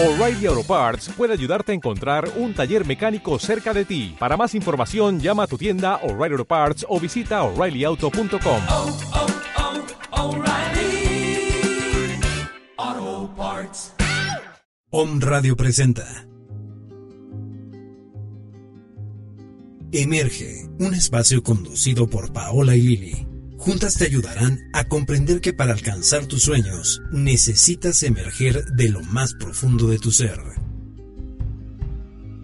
O'Reilly Auto Parts puede ayudarte a encontrar un taller mecánico cerca de ti. Para más información, llama a tu tienda O'Reilly Auto Parts o visita oreillyauto.com. oh, oh, O'Reilly Auto Parts. Om Radio presenta Emerge, un espacio conducido por Paola y Lili. Juntas te ayudarán a comprender que para alcanzar tus sueños necesitas emerger de lo más profundo de tu ser.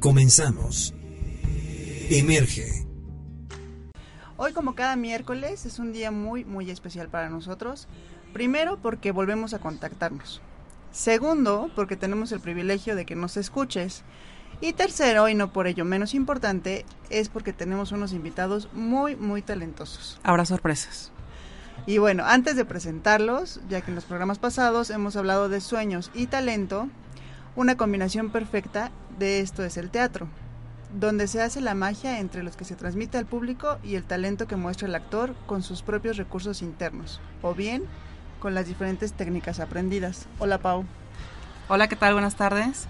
Comenzamos. Emerge. Hoy como cada miércoles es un día muy muy especial para nosotros. Primero porque volvemos a contactarnos. Segundo porque tenemos el privilegio de que nos escuches. Y tercero, y no por ello menos importante, es porque tenemos unos invitados muy muy talentosos. Habrá sorpresas. Y bueno, antes de presentarlos, ya que en los programas pasados hemos hablado de sueños y talento, una combinación perfecta de esto es el teatro, donde se hace la magia entre los que se transmite al público y el talento que muestra el actor con sus propios recursos internos, o bien con las diferentes técnicas aprendidas. Hola Pau. Hola, ¿qué tal? Buenas tardes.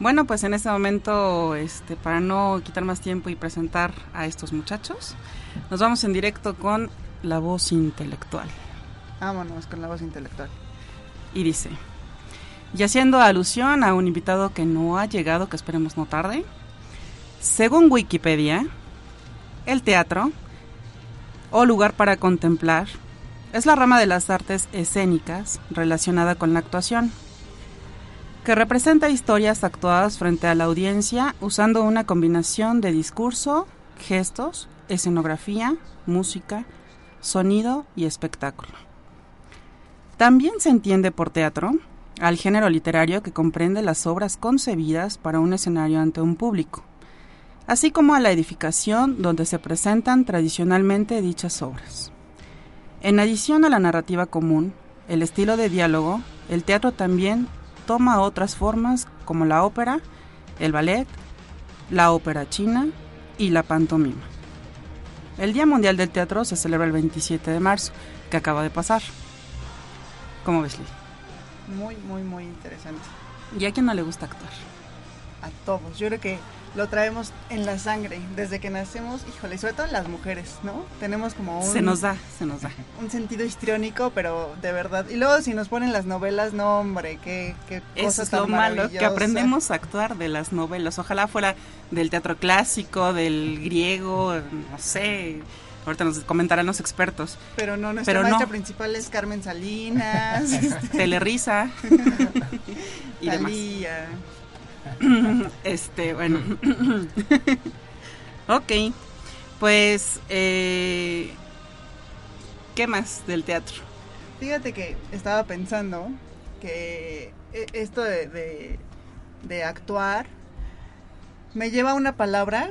Bueno, pues en este momento, este, para no quitar más tiempo y presentar a estos muchachos, nos vamos en directo con la voz intelectual. Vámonos con la voz intelectual. Y dice, y haciendo alusión a un invitado que no ha llegado, que esperemos no tarde, según Wikipedia, el teatro, o lugar para contemplar, es la rama de las artes escénicas relacionada con la actuación, que representa historias actuadas frente a la audiencia usando una combinación de discurso, gestos, escenografía, música, sonido y espectáculo. También se entiende por teatro al género literario que comprende las obras concebidas para un escenario ante un público, así como a la edificación donde se presentan tradicionalmente dichas obras. En adición a la narrativa común, el estilo de diálogo, el teatro también toma otras formas como la ópera, el ballet, la ópera china y la pantomima. El Día Mundial del Teatro se celebra el 27 de marzo, que acaba de pasar. ¿Cómo ves, Lee? Muy, muy, muy interesante. ¿Y a quién no le gusta actuar? A todos. Yo creo que lo traemos en la sangre desde que nacemos. Híjole, sobre todo las mujeres, ¿no? Tenemos como un... Se nos da, se nos da. Un sentido histriónico, pero de verdad. Y luego si nos ponen las novelas, no hombre, qué, qué Eso cosa es tan lo malo, que aprendemos a actuar de las novelas. Ojalá fuera del teatro clásico, del griego, no sé. Ahorita nos comentarán los expertos. Pero no, nuestra Pero no. principal es Carmen Salinas, este, Telerisa y demás. Este, bueno. ok. Pues, eh, ¿qué más del teatro? Fíjate que estaba pensando que e- esto de, de, de actuar me lleva a una palabra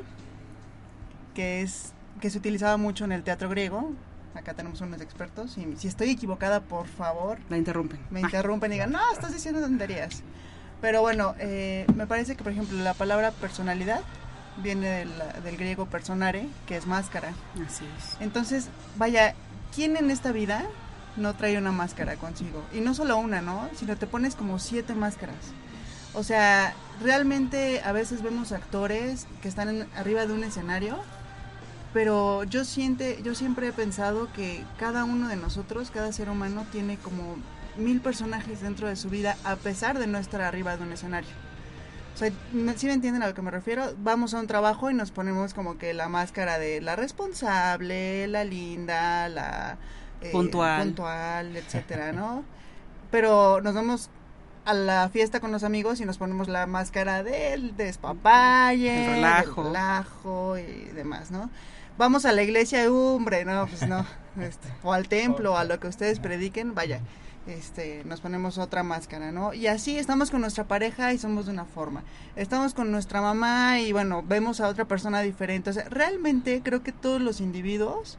que es que se utilizaba mucho en el teatro griego. Acá tenemos unos expertos y si estoy equivocada, por favor, La interrumpen. me interrumpen y digan, no, estás diciendo tonterías. Pero bueno, eh, me parece que, por ejemplo, la palabra personalidad viene del, del griego personare, que es máscara. Así es. Entonces, vaya, ¿quién en esta vida no trae una máscara consigo? Y no solo una, ¿no? Sino te pones como siete máscaras. O sea, realmente a veces vemos actores que están en- arriba de un escenario, pero yo siente, yo siempre he pensado que cada uno de nosotros, cada ser humano tiene como mil personajes dentro de su vida a pesar de no estar arriba de un escenario. O sea, si me entienden a lo que me refiero? Vamos a un trabajo y nos ponemos como que la máscara de la responsable, la linda, la eh, Puntual. puntual, etcétera, ¿no? Pero nos vamos a la fiesta con los amigos y nos ponemos la máscara del despapalle, El relajo. del relajo y demás, ¿no? Vamos a la iglesia, hombre, no, pues no, este, o al templo, a lo que ustedes prediquen, vaya, este, nos ponemos otra máscara, ¿no? Y así estamos con nuestra pareja y somos de una forma. Estamos con nuestra mamá y bueno, vemos a otra persona diferente. O sea, realmente creo que todos los individuos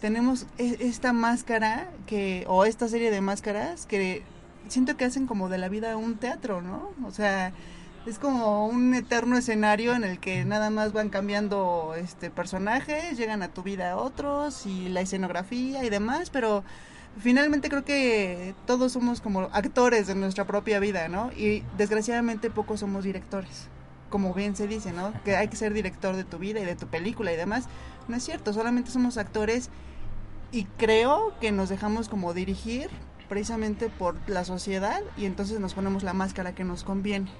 tenemos e- esta máscara que, o esta serie de máscaras que siento que hacen como de la vida un teatro, ¿no? O sea, es como un eterno escenario en el que nada más van cambiando este personajes, llegan a tu vida otros y la escenografía y demás, pero finalmente creo que todos somos como actores de nuestra propia vida, ¿no? Y desgraciadamente pocos somos directores. Como bien se dice, ¿no? Que hay que ser director de tu vida y de tu película y demás. No es cierto, solamente somos actores y creo que nos dejamos como dirigir precisamente por la sociedad y entonces nos ponemos la máscara que nos conviene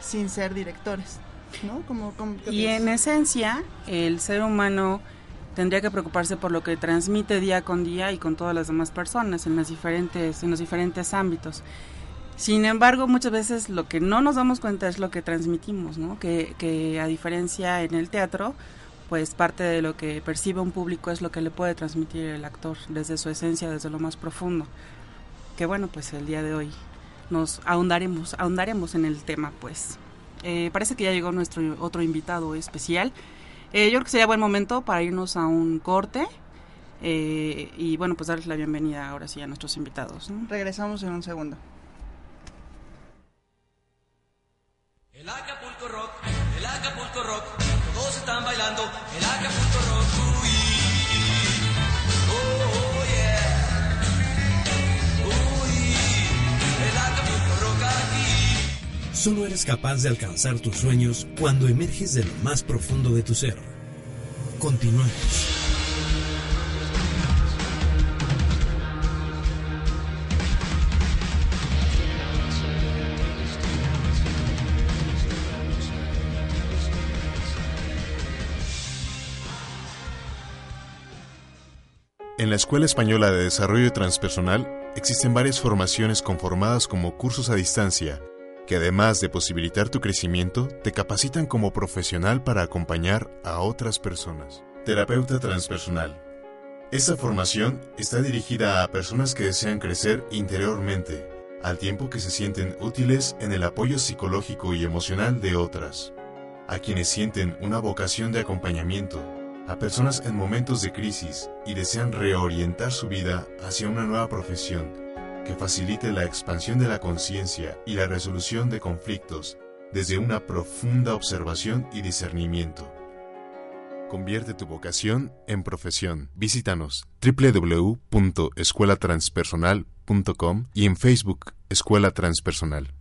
sin ser directores, ¿no? Como, como Y en esencia, el ser humano tendría que preocuparse por lo que transmite día con día y con todas las demás personas en las diferentes en los diferentes ámbitos. Sin embargo, muchas veces lo que no nos damos cuenta es lo que transmitimos, ¿no? Que, que a diferencia en el teatro, pues parte de lo que percibe un público es lo que le puede transmitir el actor desde su esencia, desde lo más profundo. Que bueno, pues el día de hoy nos ahondaremos, ahondaremos en el tema, pues. Eh, parece que ya llegó nuestro otro invitado especial. Eh, yo creo que sería buen momento para irnos a un corte eh, y bueno, pues darles la bienvenida ahora sí a nuestros invitados. ¿no? Regresamos en un segundo. El Acapulco Rock, el Acapulco Rock, todos están bailando el Acapulco Rock. Solo eres capaz de alcanzar tus sueños cuando emerges de lo más profundo de tu ser. Continuemos. En la Escuela Española de Desarrollo Transpersonal existen varias formaciones conformadas como cursos a distancia, que además de posibilitar tu crecimiento, te capacitan como profesional para acompañar a otras personas. Terapeuta transpersonal. Esta formación está dirigida a personas que desean crecer interiormente, al tiempo que se sienten útiles en el apoyo psicológico y emocional de otras, a quienes sienten una vocación de acompañamiento, a personas en momentos de crisis y desean reorientar su vida hacia una nueva profesión que facilite la expansión de la conciencia y la resolución de conflictos desde una profunda observación y discernimiento. Convierte tu vocación en profesión. Visítanos www.escuelatranspersonal.com y en Facebook Escuela Transpersonal.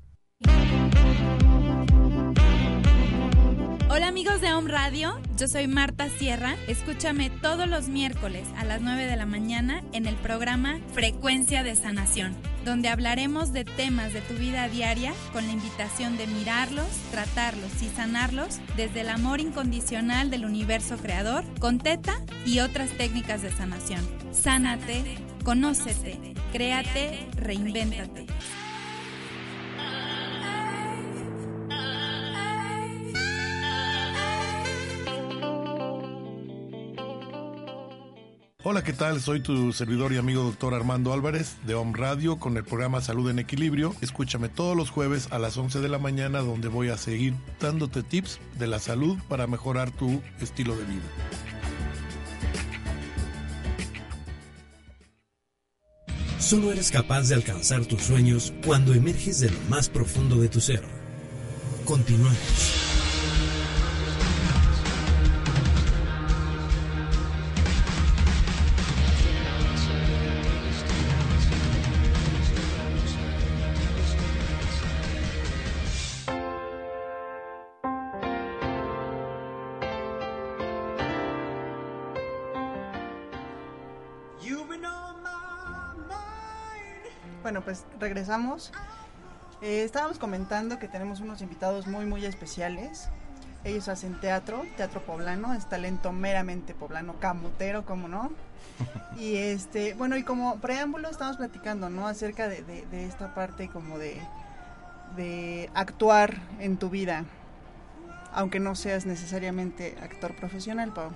De Home Radio, yo soy Marta Sierra. Escúchame todos los miércoles a las 9 de la mañana en el programa Frecuencia de Sanación, donde hablaremos de temas de tu vida diaria con la invitación de mirarlos, tratarlos y sanarlos desde el amor incondicional del universo creador, con teta y otras técnicas de sanación. Sánate, conócete, créate, reinvéntate. Hola, ¿qué tal? Soy tu servidor y amigo doctor Armando Álvarez de Home Radio con el programa Salud en Equilibrio. Escúchame todos los jueves a las 11 de la mañana donde voy a seguir dándote tips de la salud para mejorar tu estilo de vida. Solo eres capaz de alcanzar tus sueños cuando emerges de lo más profundo de tu ser. Continuemos. Pues regresamos. Eh, estábamos comentando que tenemos unos invitados muy, muy especiales. Ellos hacen teatro, teatro poblano, es talento meramente poblano, camotero, como no. Y este, bueno, y como preámbulo estamos platicando, ¿no? Acerca de, de- de esta parte como de, de actuar en tu vida, aunque no seas necesariamente actor profesional, Pau.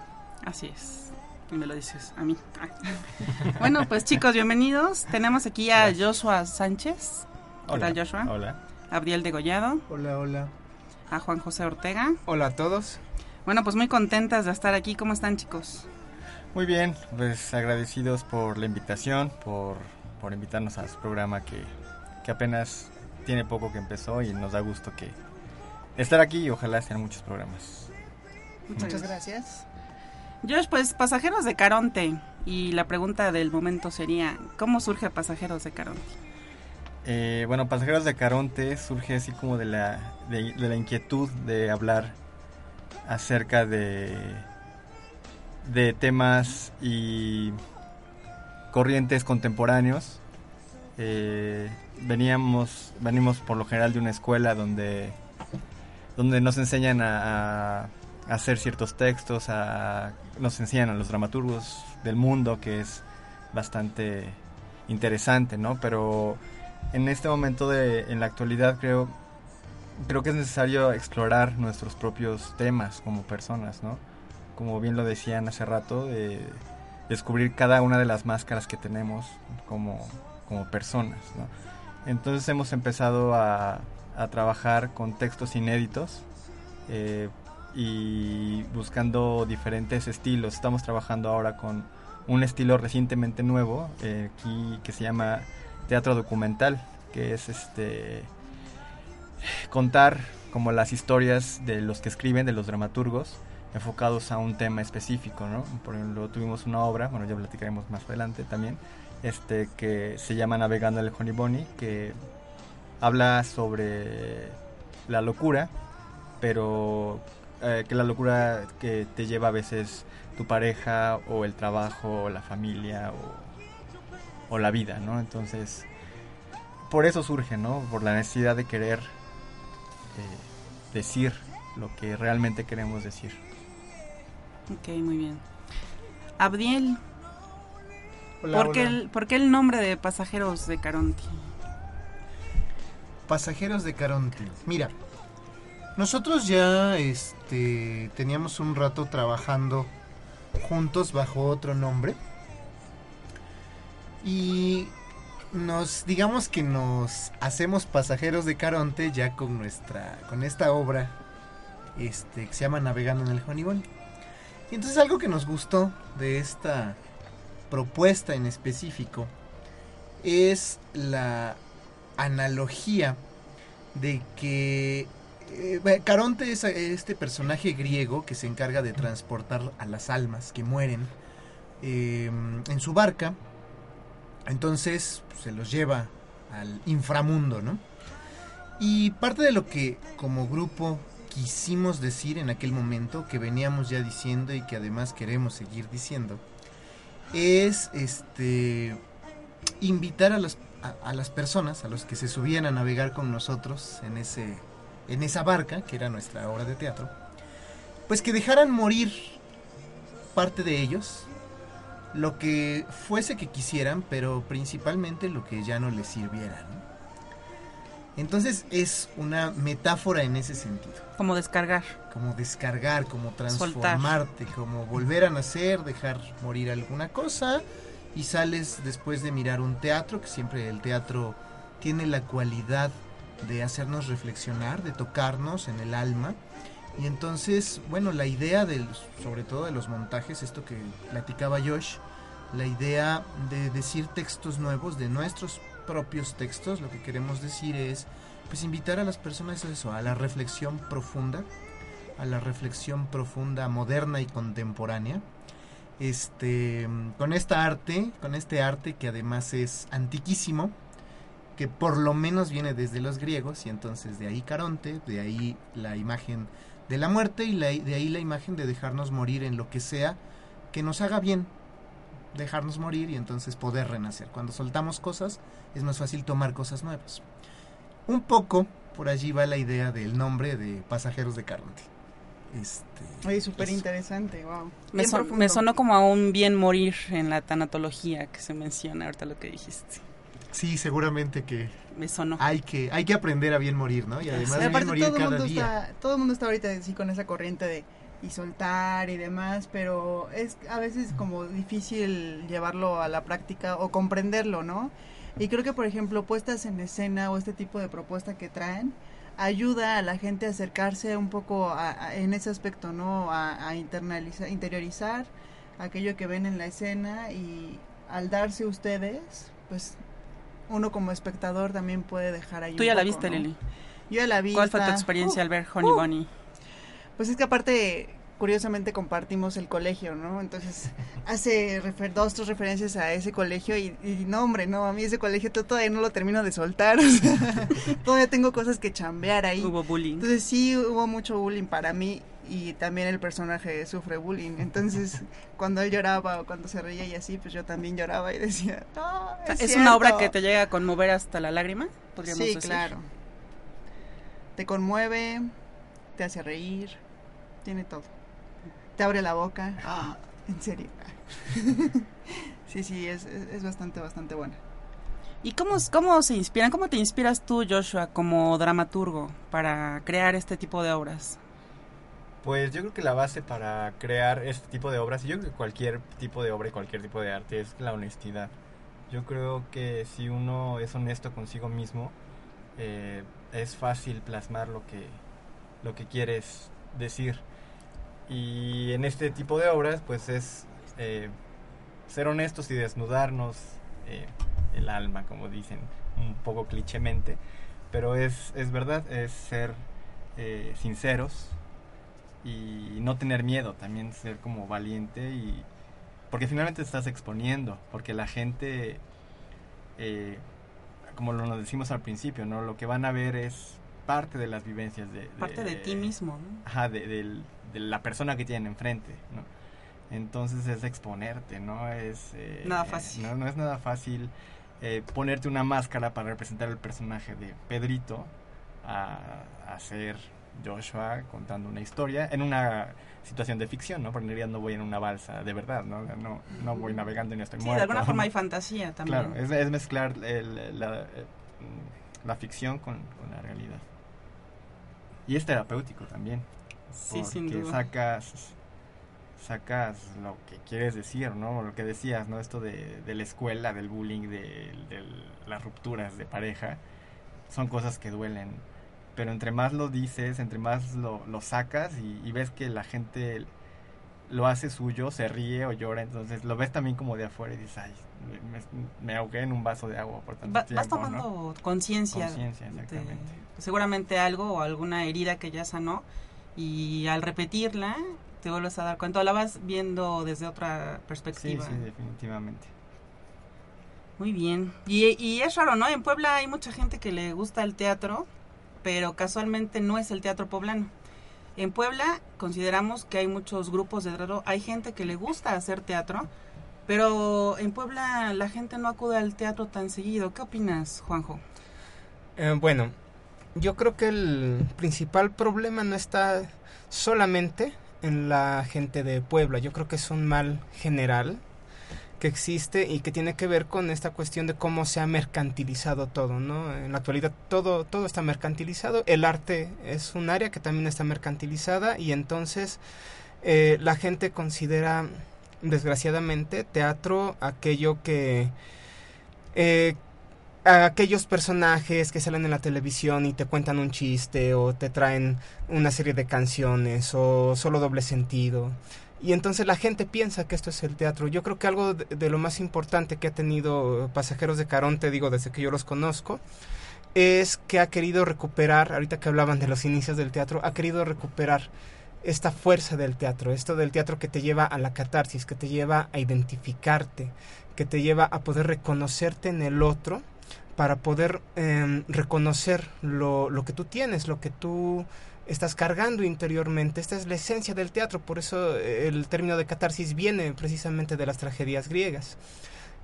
Así es. Y me lo dices a mí. Bueno, pues chicos, bienvenidos. Tenemos aquí a Joshua Sánchez. ¿Qué tal, Joshua? Hola. Abdiel Degollado, Hola, hola. a Juan José Ortega. Hola a todos. Bueno, pues muy contentas de estar aquí. ¿Cómo están, chicos? Muy bien, pues agradecidos por la invitación, por, por invitarnos a su programa que, que apenas tiene poco que empezó y nos da gusto que estar aquí y ojalá sean muchos programas. Muchas gracias. Josh, pues pasajeros de Caronte. Y la pregunta del momento sería, ¿cómo surge Pasajeros de Caronte? Eh, bueno, Pasajeros de Caronte surge así como de la, de, la inquietud de hablar acerca de, de temas y corrientes contemporáneos. Eh, veníamos, venimos por lo general de una escuela donde, donde nos enseñan a hacer ciertos textos, nos enseñan a los dramaturgos del mundo, que es bastante interesante, ¿no? Pero en este momento de, en la actualidad creo, creo que es necesario explorar nuestros propios temas como personas, ¿no? Como bien lo decían hace rato, de descubrir cada una de las máscaras que tenemos como, como personas, ¿no? Entonces hemos empezado a, a trabajar con textos inéditos eh, y buscando diferentes estilos. Estamos trabajando ahora con un estilo recientemente nuevo eh, aquí que se llama teatro documental, que es este contar como las historias de los que escriben, de los dramaturgos, enfocados a un tema específico, ¿no? Por ejemplo, tuvimos una obra, bueno, ya platicaremos más adelante también, este que se llama Navegando el Honey Bunny, que habla sobre la locura, pero eh, que la locura que te lleva a veces tu pareja o el trabajo o la familia o, o la vida, ¿no? Entonces, por eso surge, ¿no? Por la necesidad de querer eh, decir lo que realmente queremos decir. Ok, muy bien. Abdiel, Hola, ¿por, Qué el, por qué el nombre de Pasajeros de Caronte? Pasajeros de Caronte. Mira, nosotros ya este, teníamos un rato trabajando juntos bajo otro nombre. Y nos, digamos que nos hacemos pasajeros de Caronte ya con nuestra, con esta obra este, que se llama Navegando en el Honey Bunny. Y entonces algo que nos gustó de esta propuesta en específico es la analogía de que eh, Caronte es este personaje griego que se encarga de transportar a las almas que mueren eh, en su barca. Entonces pues, se los lleva al inframundo, ¿no? Y parte de lo que como grupo quisimos decir en aquel momento, que veníamos ya diciendo y que además queremos seguir diciendo, es este invitar a las, a las personas, a los que se subían a navegar con nosotros en ese en esa barca, que era nuestra obra de teatro, pues que dejaran morir parte de ellos, lo que fuese que quisieran, pero principalmente lo que ya no les sirviera. ¿no? Entonces es una metáfora en ese sentido. Como descargar. Como descargar, como transformarte, Soltar. como volver a nacer, dejar morir alguna cosa y sales después de mirar un teatro, que siempre el teatro tiene la cualidad de hacernos reflexionar, de tocarnos en el alma. Y entonces, bueno, la idea del, sobre todo de los montajes, esto que platicaba Josh, la idea de decir textos nuevos, de nuestros propios textos, lo que queremos decir es, pues invitar a las personas a eso, a la reflexión profunda, a la reflexión profunda, moderna y contemporánea. Este, con esta arte, con este arte que además es antiquísimo, que por lo menos viene desde los griegos y entonces de ahí Caronte, de ahí la imagen de la muerte y la, de ahí la imagen de dejarnos morir en lo que sea que nos haga bien, dejarnos morir y entonces poder renacer. Cuando soltamos cosas es más fácil tomar cosas nuevas. Un poco por allí va la idea del nombre de Pasajeros de Caronte. Este, Oye, súper interesante, wow. Me, son, me, sonó como a un bien morir en la tanatología que se menciona ahorita lo que dijiste. Sí, seguramente que me sonó. Hay que hay que aprender a bien morir, ¿no? Y además sí, bien morir todo cada mundo día. Está, todo el mundo está ahorita así con esa corriente de y soltar y demás, pero es a veces como difícil llevarlo a la práctica o comprenderlo, ¿no? Y creo que por ejemplo puestas en escena o este tipo de propuesta que traen ayuda a la gente a acercarse un poco a, a, en ese aspecto, ¿no? A, a internalizar, interiorizar aquello que ven en la escena y al darse ustedes, pues uno como espectador también puede dejar ahí. ¿Tú ya la viste, ¿no? Lili? Yo ya la vi. ¿Cuál fue tu experiencia uh, al ver Honey uh. Bunny? Pues es que aparte, curiosamente compartimos el colegio, ¿no? Entonces hace refer dos, tres referencias a ese colegio y, y, no, hombre, no, a mí ese colegio todavía no lo termino de soltar, o sea, todavía tengo cosas que chambear ahí. Hubo bullying. Entonces sí hubo mucho bullying para mí y también el personaje sufre bullying. Entonces, cuando él lloraba o cuando se reía y así, pues yo también lloraba y decía, no, es, ¿Es cierto". una obra que te llega a conmover hasta la lágrima? Podríamos Sí, decir? claro. Te conmueve, te hace reír, tiene todo. Te abre la boca. Ah, en serio. sí, sí, es, es, es bastante, bastante buena. ¿Y cómo, cómo se inspiran? ¿Cómo te inspiras tú, Joshua, como dramaturgo para crear este tipo de obras? Pues yo creo que la base para crear este tipo de obras, y yo creo que cualquier tipo de obra y cualquier tipo de arte es la honestidad. Yo creo que si uno es honesto consigo mismo, eh, es fácil plasmar lo que, lo que quieres decir. Y en este tipo de obras, pues es eh, ser honestos y desnudarnos eh, el alma, como dicen, un poco clichémente. Pero es, es verdad, es ser sinceros y no tener miedo, también ser como valiente y porque finalmente te estás exponiendo, porque la gente, eh, como lo nos decimos al principio, no, lo que van a ver es parte de las vivencias de, Parte de ti mismo, ¿no? ajá, de la persona que tienen enfrente, ¿no? Entonces es exponerte, ¿no? Es eh, Nada fácil. No, no es nada fácil eh, ponerte una máscara para representar el personaje de Pedrito a, a ser Joshua contando una historia en una situación de ficción, ¿no? Porque en realidad no voy en una balsa de verdad, ¿no? No, no voy navegando y no estoy Sí, muerto. de alguna forma hay fantasía también. Claro, es, es mezclar el- la, la ficción con, con la realidad. Y es terapéutico también. Sí, sin porque duda. sacas sacas lo que quieres decir, ¿no? Lo que decías, ¿no? Esto de, de la escuela, del bullying, de, de las rupturas de pareja, son cosas que duelen. Pero entre más lo dices, entre más lo, lo sacas y, y ves que la gente lo hace suyo, se ríe o llora, entonces lo ves también como de afuera y dices, ay, me, me ahogué en un vaso de agua por tanto Va- tiempo, vas tomando ¿no? conciencia. Conciencia, de- exactamente. seguramente algo o alguna herida que ya sanó y al repetirla te vuelves a dar cuenta, o la vas viendo desde otra Sí, perspectiva. sí, definitivamente. Muy bien. Y, y es raro, ¿no? En Puebla hay mucha gente que le gusta el teatro, pero casualmente no es el teatro poblano. En Puebla consideramos que hay muchos grupos de teatro, hay gente que le gusta hacer teatro, pero en Puebla la gente no acude al teatro tan seguido. ¿Qué opinas, Juanjo? Eh, bueno, yo creo que el principal problema no está solamente en la gente de Puebla. Yo creo que es un mal general que existe y que tiene que ver con esta cuestión de cómo se ha mercantilizado todo, ¿no? En la actualidad todo todo está mercantilizado. El arte es un área que también está mercantilizada y entonces eh, la gente considera desgraciadamente teatro aquello que eh, a aquellos personajes que salen en la televisión y te cuentan un chiste o te traen una serie de canciones o solo doble sentido. Y entonces la gente piensa que esto es el teatro. Yo creo que algo de, lo más importante que ha tenido Pasajeros de Caronte, digo desde que yo los conozco, es que ha querido recuperar, ahorita que hablaban de los inicios del teatro, ha querido recuperar esta fuerza del teatro, esto del teatro que te lleva a la catarsis, que te lleva a identificarte, que te lleva a poder reconocerte en el otro para poder eh, reconocer lo, lo que tú tienes, lo que tú estás cargando interiormente. Esta es la esencia del teatro, por eso eh, el término de catarsis viene precisamente de las tragedias griegas.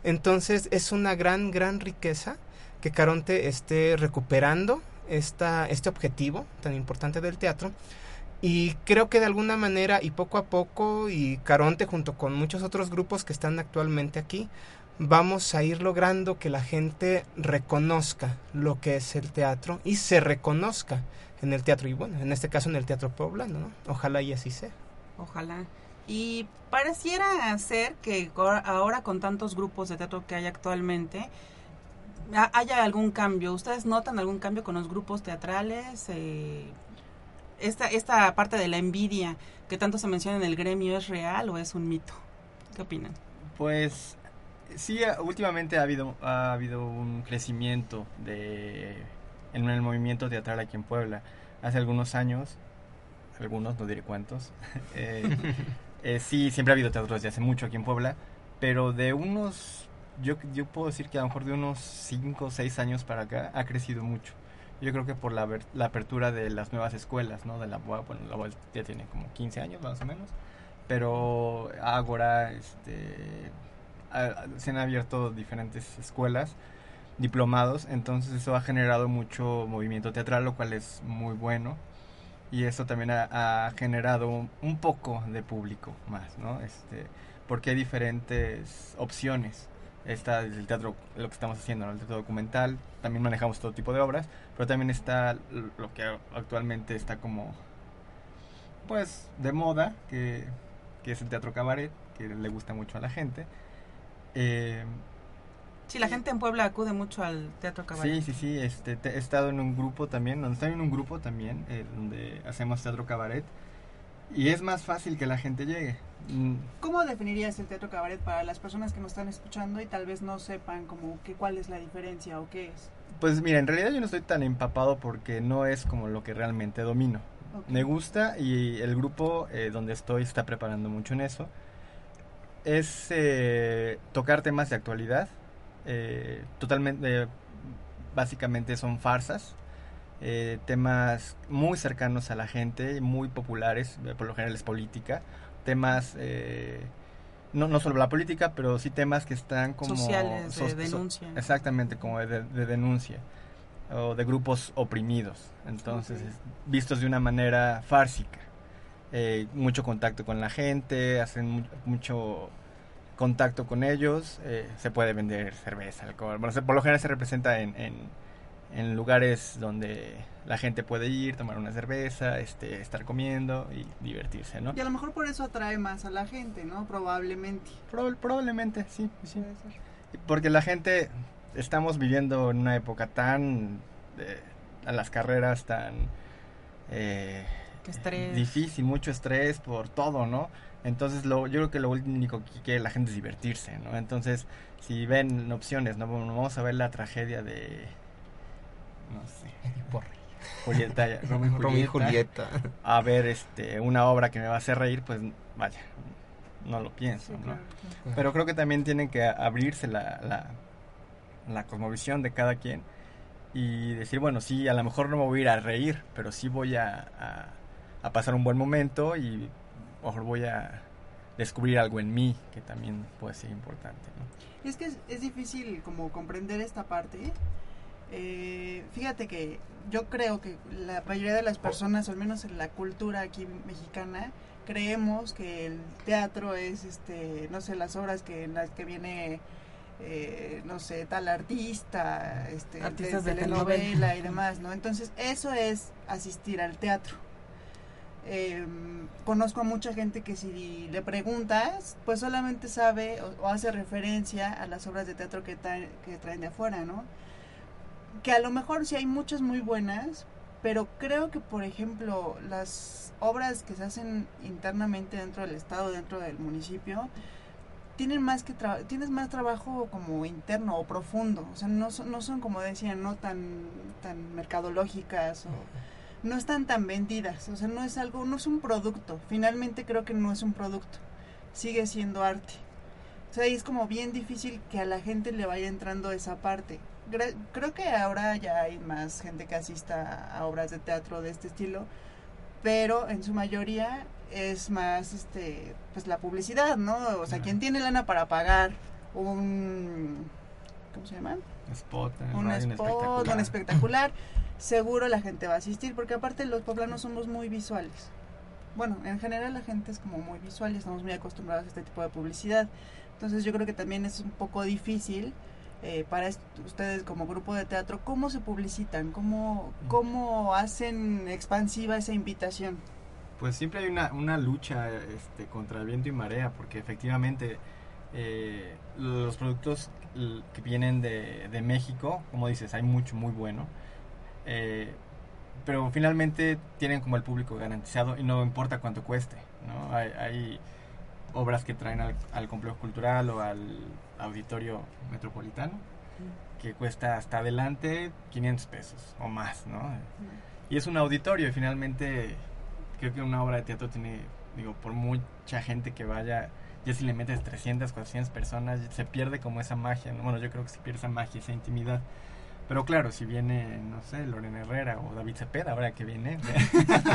Entonces es una gran, gran riqueza que Caronte esté recuperando esta, este objetivo tan importante del teatro. Y creo que de alguna manera y poco a poco, y Caronte junto con muchos otros grupos que están actualmente aquí, vamos a ir logrando que la gente reconozca lo que es el teatro y se reconozca en el teatro y bueno, en este caso en el teatro poblano, ¿no? Ojalá y así sea. Ojalá. Y pareciera ser que ahora- con tantos grupos de teatro que hay actualmente, ha- haya algún cambio. ¿Ustedes notan algún cambio con los grupos teatrales? Eh, esta, esta parte de la envidia que tanto se menciona en el gremio, ¿es real o es un mito? ¿Qué opinan? Pues sí, últimamente ha habido, ha habido un crecimiento de, en el movimiento teatral aquí en Puebla. Hace algunos años algunos, no diré cuántos. Eh, eh, sí, siempre ha habido teatro desde hace mucho aquí en Puebla, pero de unos, yo, yo puedo decir que a lo mejor de unos 5 o 6 años para acá ha crecido mucho. Yo creo que por la, la apertura de las nuevas escuelas, ¿no? De la UAP, bueno, la UAP ya tiene como 15 años más o menos, pero Ágora, este, a- se han abierto diferentes escuelas, diplomados, entonces eso ha generado mucho movimiento teatral, lo cual es muy bueno. Y eso también ha, generado un, poco de público más, ¿no? Este, porque hay diferentes opciones. Está el teatro, lo que estamos haciendo, ¿no? el teatro documental, también manejamos todo tipo de obras, pero también está lo que actualmente está como, pues, de moda, que, que es el teatro cabaret, que le gusta mucho a la gente. Eh, Sí, la gente en Puebla acude mucho al teatro cabaret. Sí, sí, sí. Este, te- he estado en un grupo también, donde estoy en un grupo también, eh, donde hacemos teatro cabaret. Y es más fácil que la gente llegue. Mm, ¿Cómo definirías el teatro cabaret para las personas que nos están escuchando y tal vez no sepan como que cuál es la diferencia o qué es? Pues mira, en realidad yo no estoy tan empapado porque no es como lo que realmente domino. Ok. Me gusta y el grupo eh, donde estoy está preparando mucho en eso. Es eh, tocar temas de actualidad. Eh, totalmente, eh, básicamente son farsas. eh, temas muy cercanos a la gente, muy populares, eh, por lo general es política. Temas, eh, no, no solo la política, pero sí temas que están como... Sociales, de so- denuncia. exactamente, como de, de denuncia o de grupos oprimidos. Entonces, vistos de una manera fársica. Mucho contacto con la gente, hacen mu- mucho contacto con ellos, eh, se puede vender cerveza, alcohol. Bueno, se- por lo general se representa en, en, en lugares donde la gente puede ir, tomar una cerveza, este, estar comiendo y divertirse, ¿no? Y a lo mejor por eso atrae más a la gente, ¿no? Probablemente. Proba- probablemente, sí, sí. Puede ser. Porque la gente, estamos viviendo en una época tan, eh, a las carreras tan eh, Qué estrés. difícil, mucho estrés por todo, ¿no? Entonces lo, yo creo que lo único que quiere la gente es divertirse, ¿no? Entonces, si ven opciones, ¿no? Bueno, Vamos a ver la tragedia de, no sé, Julieta, Romeo Julieta, Julieta. a ver este, una obra que me va a hacer reír, pues vaya, no lo pienso, ¿no? Pero creo que también tienen que abrirse la, la, la cosmovisión de cada quien y decir, bueno, sí, a lo mejor no me voy a ir a reír, pero sí voy a, a, a pasar un buen momento y mejor voy a descubrir algo en mí que también puede ser importante. ¿no? Y es que es, es difícil como comprender esta parte. Eh, fíjate que yo creo que la mayoría de las personas, al menos en la cultura aquí mexicana, creemos que el teatro es, este, no sé, las obras que en las que viene, eh, no sé, tal artista, este, Artistas de de telenovela telenovela. y demás, ¿no? Entonces eso es asistir al teatro. Eh, conozco a mucha gente que si le preguntas, pues solamente sabe o, hace referencia a las obras de teatro que, traen- que traen de afuera, ¿no? Que a lo mejor sí hay muchas muy buenas, pero creo que, por ejemplo, las obras que se hacen internamente dentro del estado, dentro del municipio, tienen más que tra- tienes más trabajo como interno o profundo, o sea, no son, no son como decían, no tan, tan mercadológicas o no están tan vendidas, o sea, no es algo, no es un producto, finalmente creo que no es un producto, sigue siendo arte. O sea, y es como bien difícil que a la gente le vaya entrando esa parte. Creo que ahora ya hay más gente que asista a obras de teatro de este estilo, pero en su mayoría es más este pues la publicidad, ¿no? O sea, quien tiene lana para pagar un ¿cómo se llama? Spot, un spot, un espectacular, seguro la gente va a asistir, porque aparte los poblanos somos muy visuales. Bueno, en general la gente es como muy visual y estamos muy acostumbrados a este tipo de publicidad. Entonces yo creo que también es un poco difícil eh, para ustedes como grupo de teatro, ¿cómo se publicitan? ¿Cómo, cómo hacen expansiva esa invitación? Pues siempre hay una, una lucha este, contra el viento y marea, porque efectivamente eh, los productos que vienen de, de México, como dices, hay mucho muy bueno, eh, pero finalmente tienen como el público garantizado y no importa cuánto cueste, ¿no? Hay, hay obras que traen al, al complejo cultural o al auditorio metropolitano que cuesta hasta adelante 500 pesos o más, ¿no? Y es un auditorio y finalmente creo que una obra de teatro tiene, digo, por mucha gente que vaya, ya si le metes 300, 400 personas, se pierde como esa magia, ¿no? bueno, yo creo que se pierde esa magia, esa intimidad. Pero claro, si viene, no sé, Lorena Herrera o David Cepeda, ahora que viene,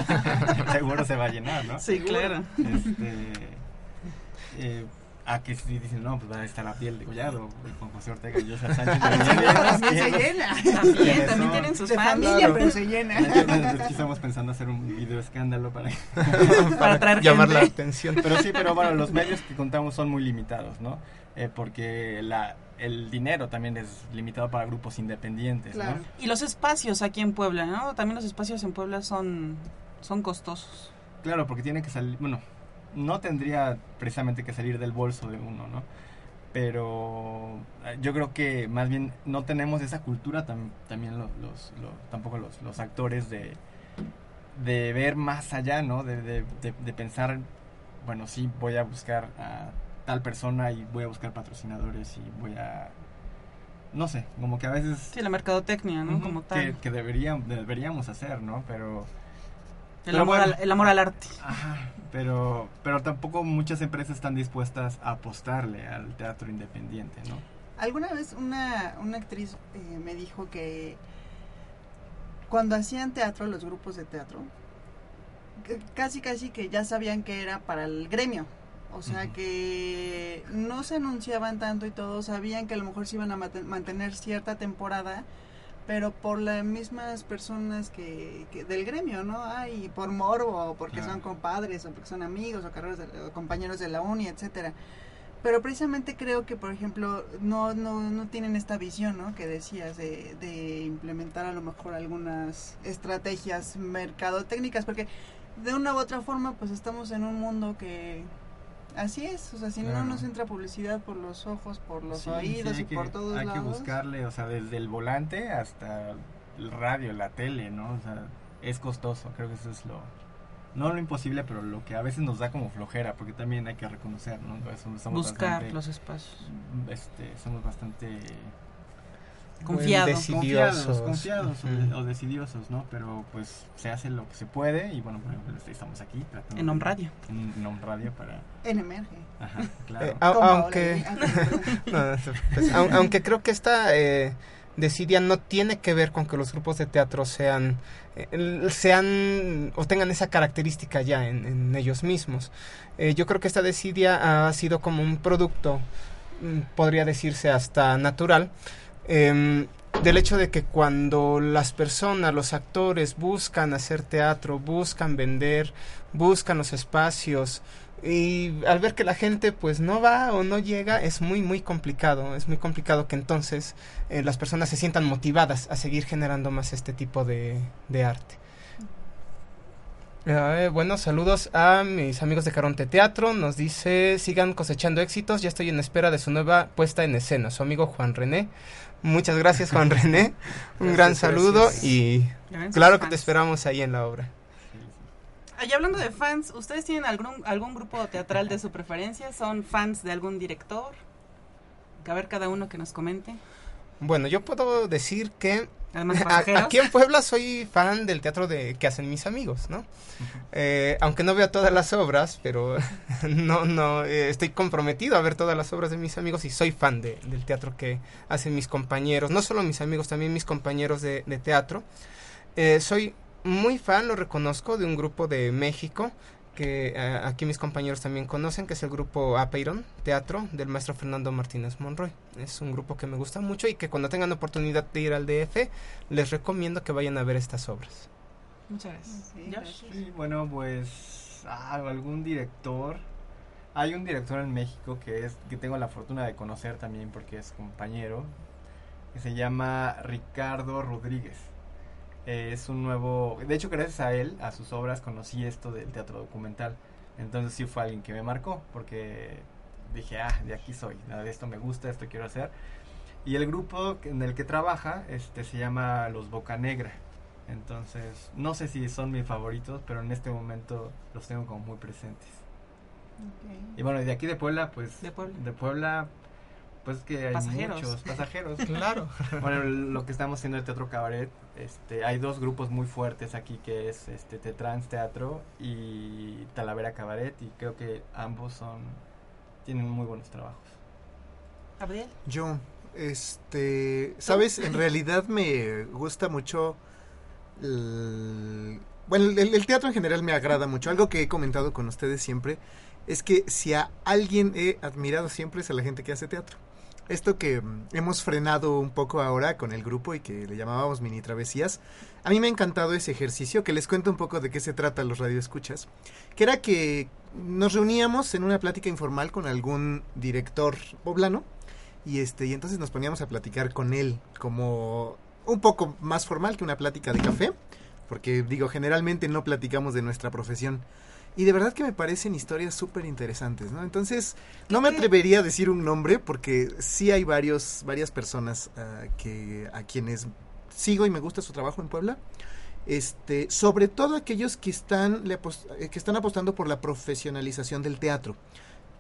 seguro se va a llenar, ¿no? Sí, claro. Este, eh, a que si dicen, no, pues va a estar la piel de Collado, con José Ortega y Joshua Sánchez. También se llena. También, también tienen sus De fans. familia, pero se llena. Aquí estamos pensando hacer un video escándalo para, llamar la atención. Pero sí, pero bueno, los medios que contamos son muy limitados, ¿no? Eh, porque la, el dinero también es limitado para grupos independientes, Claro. ¿no? Y los espacios aquí en Puebla, ¿no? También los espacios en Puebla son, son costosos. Claro, porque tiene que salir, bueno, no tendría precisamente que salir del bolso de uno, ¿no? Pero eh, yo creo que más bien no tenemos esa cultura tam- también los, los, lo- tampoco los, los actores de, de ver más allá, ¿no? De, de, de- de pensar, bueno, sí, voy a buscar a tal persona y voy a buscar patrocinadores y voy a... No sé, como que a veces... Sí, la mercadotecnia, ¿no? Como que, tal. que deberíamos, deberíamos hacer, ¿no? Pero... El amor, bueno. al, el amor al arte. Ajá, pero, pero tampoco muchas empresas están dispuestas a apostarle al teatro independiente, ¿no? Alguna vez una, una actriz eh, me dijo que cuando hacían teatro, los grupos de teatro, que casi casi que ya sabían que era para el gremio. O sea que no se anunciaban tanto y todos sabían que a lo mejor se iban a mantener cierta temporada, pero por las mismas personas que, que del gremio, ¿no? Ay, por morbo, o porque Claro. son compadres, o porque son amigos, o, carreras de- o compañeros de la uni, etcétera. Pero precisamente creo que, por ejemplo, no, no, no tienen esta visión, ¿no? Que decías de, de implementar a lo mejor algunas estrategias mercadotécnicas, porque de una u otra forma, pues estamos en un mundo que así es, o sea, si Claro. no nos entra publicidad por los ojos, por los Sí, oídos sí, y hay que- por todos Hay lados. que buscarle, o sea, desde el volante hasta el radio, la tele, ¿no? O sea, es costoso, creo que eso es lo... No lo imposible, pero lo que a veces nos da como flojera, porque también hay que reconocer, ¿no? Somos- somos Buscar bastante, los espacios. Este, somos bastante Confiado. confiados, confiados o, Ujú. de- o decidiosos, ¿no? Pero pues se hace lo que se puede y bueno, por ejemplo, estamos aquí tratando En Om Radio. En, en Om Radio para... En emerge. Ajá, claro. Eh, aunque. No. Au- aunque creo que esta eh, desidia no tiene que ver con que los grupos de teatro sean, eh, sean o tengan esa característica ya en, en ellos mismos. Eh, yo creo que esta desidia ha sido como un producto, mm, podría decirse hasta natural, em, del hecho de que cuando las personas, los actores buscan hacer teatro, buscan vender, buscan los espacios, y al ver que la gente pues no va o no llega es muy muy complicado es muy complicado que entonces eh, las personas se sientan motivadas a seguir generando más este tipo de, de arte Eh, bueno, saludos a mis amigos de Caronte Teatro. Nos dice, sigan cosechando éxitos. Ya estoy en espera de su nueva puesta en escena. Su amigo Juan René. Muchas gracias, Juan René. Un gran saludo gracias. y claro que te esperamos ahí en la obra. Y hablando de fans, ¿ustedes tienen algún, algún grupo teatral de su preferencia? ¿Son fans de algún director? A ver cada uno que nos comente. Bueno, yo puedo decir que Además, a- aquí en Puebla soy fan del teatro de que hacen mis amigos, ¿no? Eh, aunque no veo todas las obras, pero no, no, eh, estoy comprometido a ver todas las obras de mis amigos y soy fan de- del teatro que hacen mis compañeros, no solo mis amigos, también mis compañeros de, de teatro. Eh, soy muy fan, lo reconozco, de un grupo de México que eh, aquí mis compañeros también conocen, que es el grupo Apeiron Teatro del maestro Fernando Martínez Monroy. Es un grupo que me gusta mucho y que cuando tengan oportunidad de ir al DF, les recomiendo que vayan a ver estas obras. Muchas gracias. Josh. gracias. Sí, bueno, pues ah, algún director. Hay un director en México que es que tengo la fortuna de conocer también porque es compañero que se llama Ricardo Rodríguez. Eh, es un nuevo, de hecho gracias a él, a sus obras conocí esto del teatro documental. Entonces sí fue alguien que me marcó porque dije, ah, de aquí soy, nada de esto me gusta, esto quiero hacer. Y el grupo en el que trabaja este se llama Los Boca Negra. Entonces, no sé si son mis favoritos, pero en este momento los tengo como muy presentes. Y bueno, de aquí de Puebla, pues De Puebla. de Puebla, Pues que hay Pasajeros. muchos pasajeros. Claro. bueno, lo que estamos haciendo el Teatro Cabaret, este, hay dos grupos muy fuertes aquí que es este Tetrans Teatro y Talavera Cabaret y creo que ambos son tienen muy buenos trabajos. Gabriel. Yo, este, sabes, en realidad me gusta mucho el- bueno, el, el teatro en general me agrada mucho. Algo que he comentado con ustedes siempre es que si a alguien he admirado siempre es a la gente que hace teatro. Esto que mm, hemos frenado un poco ahora con el grupo y que le llamábamos mini travesías, a mí me ha encantado ese ejercicio, que les cuento un poco de qué se trata los radioescuchas, que era que nos reuníamos en una plática informal con algún director poblano y este y entonces nos poníamos a platicar con él como un poco más formal que una plática de café, porque digo, generalmente no platicamos de nuestra profesión. Y de verdad que me parecen historias súper interesantes, ¿no? Entonces, no me atrevería a decir un nombre porque sí hay varios, varias personas ah, que, a quienes sigo y me gusta su trabajo en Puebla. Este, sobre todo aquellos que están, le eh, que están apostando por la profesionalización del teatro.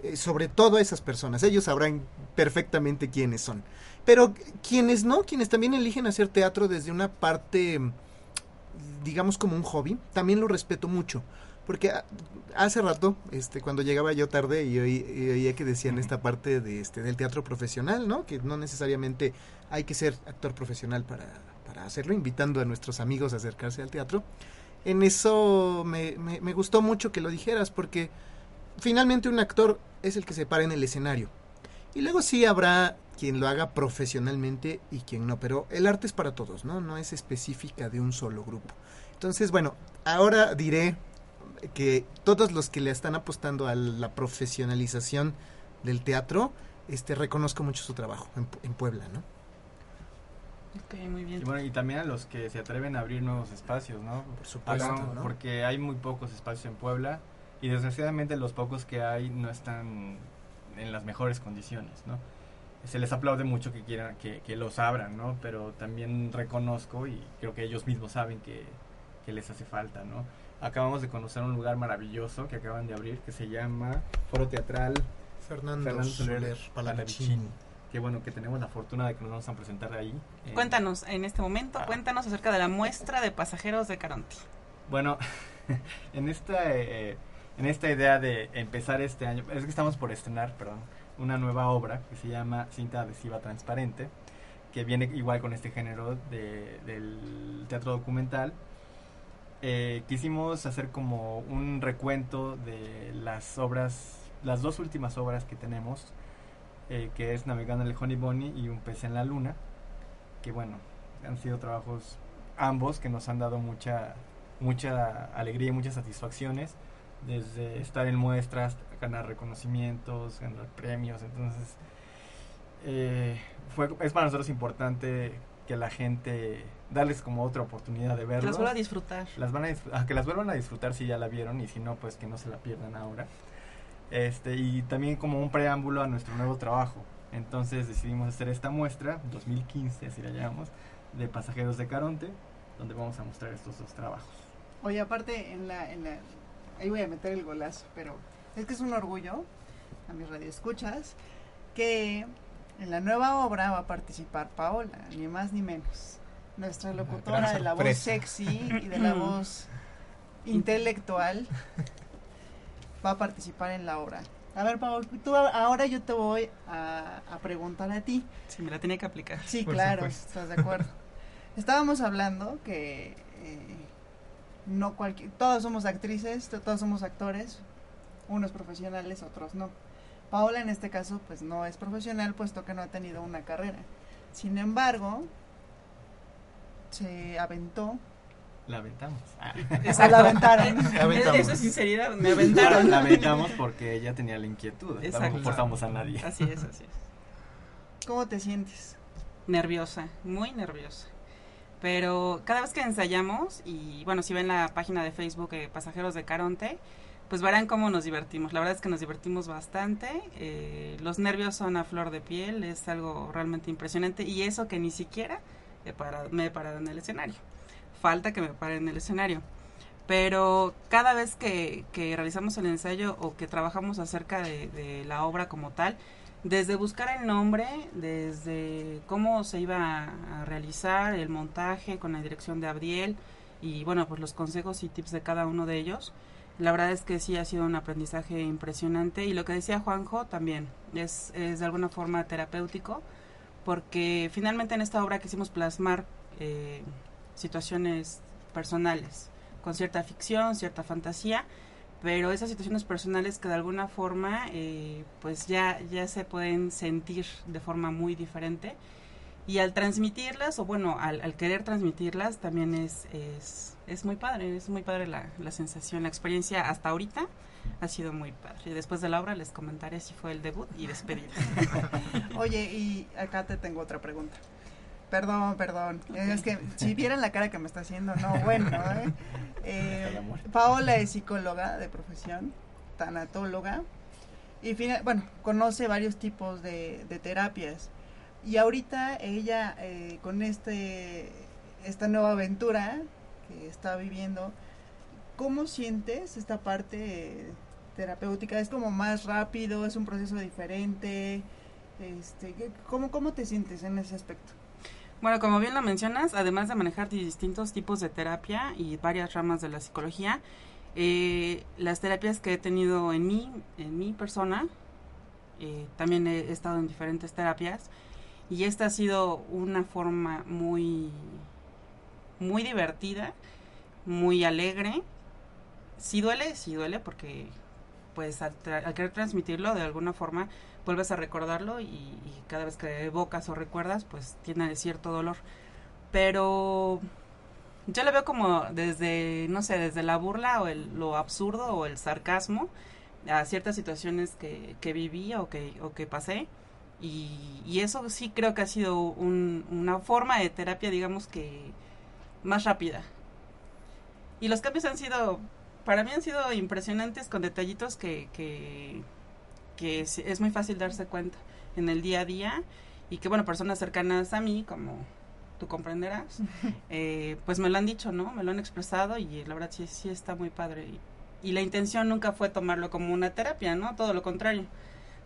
Eh, sobre todo a esas personas. Ellos sabrán perfectamente quiénes son. Pero quienes no, quienes también eligen hacer teatro desde una parte, digamos como un hobby, también lo respeto mucho. Porque hace rato, este, cuando llegaba yo tarde y oía que decían esta parte de este del teatro profesional, ¿no? Que no necesariamente hay que ser actor profesional para, para hacerlo, invitando a nuestros amigos a acercarse al teatro. En eso me, me, me gustó mucho que lo dijeras, porque finalmente un actor es el que se para en el escenario. Y luego sí habrá quien lo haga profesionalmente y quien no, pero el arte es para todos, ¿no? No es específica de un solo grupo. Entonces, bueno, ahora diré que todos los que le están apostando a la profesionalización del teatro, este reconozco mucho su trabajo en, Pu- en Puebla, ¿no? Ok, muy bien. Y bueno, y también a los que se atreven a abrir nuevos espacios, ¿no? Por supuesto, ¿no? Porque hay muy pocos espacios en Puebla y desgraciadamente los pocos que hay no están en las mejores condiciones, ¿no? Se les aplaude mucho que quieran que, que los abran, ¿no? Pero también reconozco y creo que ellos mismos saben que, que les hace falta, ¿no? Acabamos de conocer un lugar maravilloso que acaban de abrir que se llama Foro Teatral Fernando, Soler Palavicini. Qué bueno que tenemos la fortuna de que nos vamos a presentar ahí. Eh, Cuéntanos, en este momento, Ah. cuéntanos acerca de la muestra de pasajeros de Caronte. Bueno, en esta, eh, en esta idea de empezar este año, es que estamos por estrenar, perdón, una nueva obra que se llama Cinta Adhesiva Transparente, que viene igual con este género de- del teatro documental. Eh, quisimos hacer como un recuento de las obras, las dos últimas obras que tenemos, eh, que es Navegando el Honey Bunny y Un pez en la luna, que bueno, han sido trabajos ambos que nos han dado mucha mucha alegría y muchas satisfacciones desde estar en muestras ganar reconocimientos ganar premios entonces eh, fue es para nosotros importante que la gente darles como otra oportunidad de Que verlo las vuelva a disfrutar. las van a disfr- ah, que las vuelvan a disfrutar si ya la vieron y si no pues que no se la pierdan ahora este y también como un preámbulo a nuestro nuevo trabajo entonces decidimos hacer esta muestra 2015 así la llamamos de pasajeros de Caronte donde vamos a mostrar estos dos trabajos Oye, aparte, en la, en la. Ahí voy a meter el golazo, pero es que es un orgullo a mis radioescuchas que en la nueva obra va a participar Paola, ni más ni menos. Nuestra locutora de la voz sexy y de la voz intelectual va a participar en la obra. A ver, Paola, tú ahora yo te voy a, a preguntar a ti. Sí, me la tiene que aplicar. Sí, Por claro, supuesto. estás de acuerdo. Estábamos hablando que eh, no cualquier, todos somos actrices, to- todos somos actores, unos profesionales, otros no. Paola en este caso pues no es profesional puesto que no ha tenido una carrera. Sin embargo, se aventó. la aventamos Ah. Esa la aventaron. aventamos. Eso es sinceridad, me la, aventaron. la aventamos porque ella tenía la inquietud Exacto. no forzamos a nadie Así es, así es. ¿Cómo te sientes? Nerviosa, muy nerviosa. Pero cada vez que ensayamos, y bueno, si ven la página de Facebook eh, Pasajeros de Caronte, pues verán cómo nos divertimos. La verdad es que nos divertimos bastante. eh, los nervios son a flor de piel, es algo realmente impresionante. Y eso que ni siquiera me he parado en el escenario. Falta que me pare en el escenario. Pero cada vez que, realizamos el ensayo o que trabajamos acerca de, la obra como tal, desde buscar el nombre, desde cómo se iba a, realizar el montaje con la dirección de Abdiel y bueno, pues los consejos y tips de cada uno de ellos. La verdad es que sí ha sido un aprendizaje impresionante y lo que decía Juanjo también es de alguna forma terapéutico porque finalmente en esta obra quisimos plasmar eh, situaciones personales con cierta ficción, cierta fantasía pero esas situaciones personales que de alguna forma eh, pues ya, ya se pueden sentir de forma muy diferente. Y al transmitirlas o bueno al, querer transmitirlas también es, es, es, muy padre es muy padre la, la, sensación la experiencia hasta ahorita ha sido muy padre y después de la obra les comentaré si fue el debut y despedida oye y acá te tengo otra pregunta Perdón, perdón. Es que si vieran la cara que me está haciendo, no, bueno. ¿eh? Eh, Paola es psicóloga de profesión, tanatóloga, y bueno, conoce varios tipos de, terapias. Y ahorita ella, eh, con este esta nueva aventura que está viviendo, ¿cómo sientes esta parte terapéutica? ¿Es como más rápido? ¿Es un proceso diferente? Este, ¿cómo, ¿Cómo te sientes en ese aspecto? Bueno, como bien lo mencionas, además de manejar distintos tipos de terapia y varias ramas de la psicología, eh, las terapias que he tenido en mí, en mi persona, eh, también he estado en diferentes terapias y esta ha sido una forma muy, muy divertida, muy alegre. Sí duele, sí duele porque pues al, al querer transmitirlo de alguna forma vuelves a recordarlo y, cada vez que evocas o recuerdas, pues tiene cierto dolor. Pero yo lo veo como desde, no sé, desde la burla o el, lo absurdo o el sarcasmo a ciertas situaciones que, que viví o que, o que pasé. Y, y, eso sí creo que ha sido una forma de terapia, digamos que más rápida. Y los cambios han sido, para mí han sido impresionantes con detallitos que, que que es, muy fácil darse cuenta en el día a día y que, bueno, personas cercanas a mí, como tú comprenderás, eh, pues me lo han dicho, ¿no? Me lo han expresado y la verdad sí, sí está muy padre. Y, la intención nunca fue tomarlo como una terapia, ¿no? Todo lo contrario.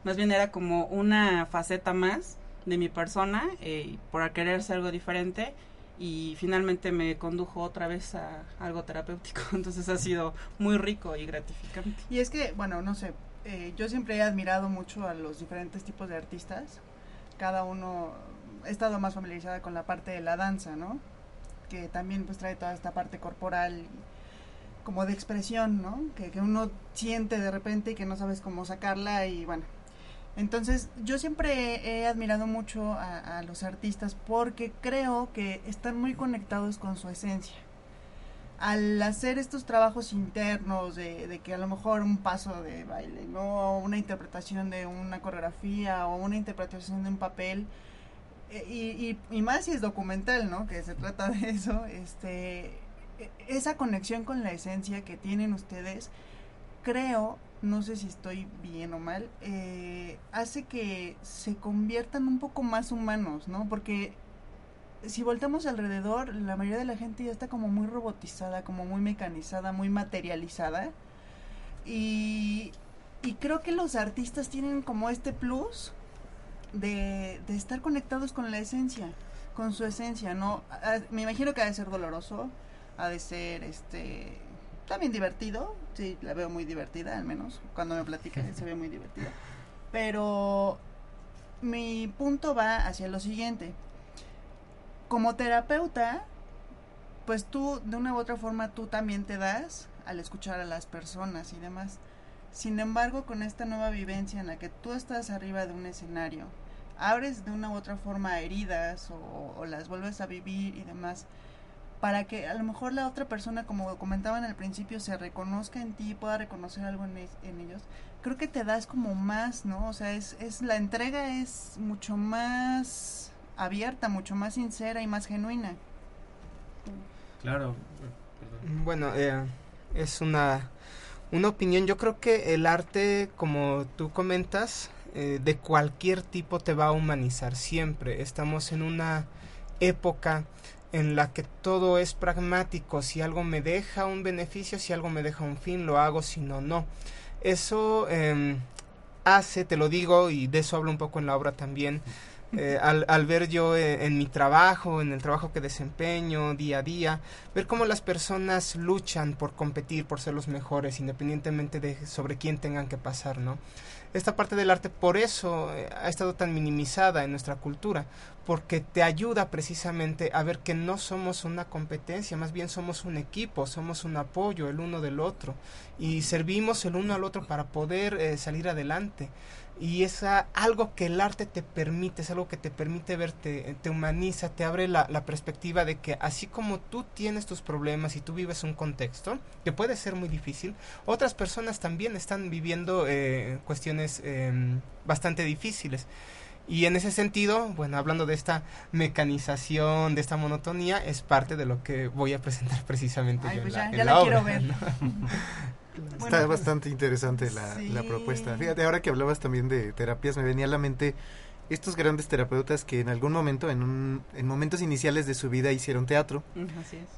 Más bien era como una faceta más de mi persona eh, por querer ser algo diferente y finalmente me condujo otra vez a algo terapéutico. Entonces ha sido muy rico y gratificante. Y es que, bueno, no sé, eh, yo siempre he admirado mucho a los diferentes tipos de artistas. Cada uno he estado más familiarizada con la parte de la danza, ¿no? Que también pues trae toda esta parte corporal como de expresión, ¿no? Que, uno siente de repente y que no sabes cómo sacarla y bueno. Entonces yo siempre he admirado mucho a los artistas porque creo que están muy conectados con su esencia al hacer estos trabajos internos de, que a lo mejor un paso de baile, ¿no? una interpretación de una coreografía o una interpretación de un papel, eh, y, y, más si es documental, ¿no? Que se trata de eso, este, e, esa conexión con la esencia que tienen ustedes, creo, no sé si estoy bien o mal, eh, hace que se conviertan un poco más humanos, ¿no? Porque si volteamos alrededor, la mayoría de la gente ya está como muy robotizada, como muy mecanizada, muy materializada. Y, y creo que los artistas tienen como este plus de, de estar conectados con la esencia, con su esencia, ¿no? me imagino que ha de ser doloroso, ha de ser este también divertido, sí, la veo muy divertida, al menos cuando me platica se ve muy divertida. Pero mi punto va hacia lo siguiente como terapeuta, pues tú, de una u otra forma, tú también te das al escuchar a las personas y demás. Sin embargo, con esta nueva vivencia en la que tú estás arriba de un escenario, abres de una u otra forma heridas o, las vuelves a vivir y demás, para que a lo mejor la otra persona, como comentaban al principio, se reconozca en ti, pueda reconocer algo en, en ellos, creo que te das como más, ¿no? O sea, es, es la entrega es mucho más abierta, mucho más sincera y más genuina. Claro. Bueno, eh, es una, una opinión. Yo creo que el arte, como tú comentas, eh, de cualquier tipo te va a humanizar siempre. Estamos en una época en la que todo es pragmático. Si algo me deja un beneficio, si algo me deja un fin, lo hago, si no, no. Eso eh, hace, te lo digo, y de eso hablo un poco en la obra también, eh, al, al, ver yo eh, en mi trabajo, en el trabajo que desempeño día a día, ver cómo las personas luchan por competir, por ser los mejores, independientemente de sobre quién tengan que pasar, ¿no? Esta parte del arte por eso eh, ha estado tan minimizada en nuestra cultura, porque te ayuda precisamente a ver que no somos una competencia, más bien somos un equipo, somos un apoyo el uno del otro y servimos el uno al otro para poder salir adelante y es algo que el arte te permite, es algo que te permite verte, te humaniza, te abre la, perspectiva de que así como tú tienes tus problemas y tú vives un contexto que puede ser muy difícil, otras personas también están viviendo eh, cuestiones em, bastante difíciles. Y en ese sentido, bueno, hablando de esta mecanización, de esta monotonía, es parte de lo que voy a presentar precisamente yo pues en ya, la, la, quiero ver. Está pues, bastante interesante la, propuesta. Fíjate, ahora que hablabas también de terapias, me venía a la mente estos grandes terapeutas que en algún momento, en, un, en momentos iniciales de su vida, hicieron teatro.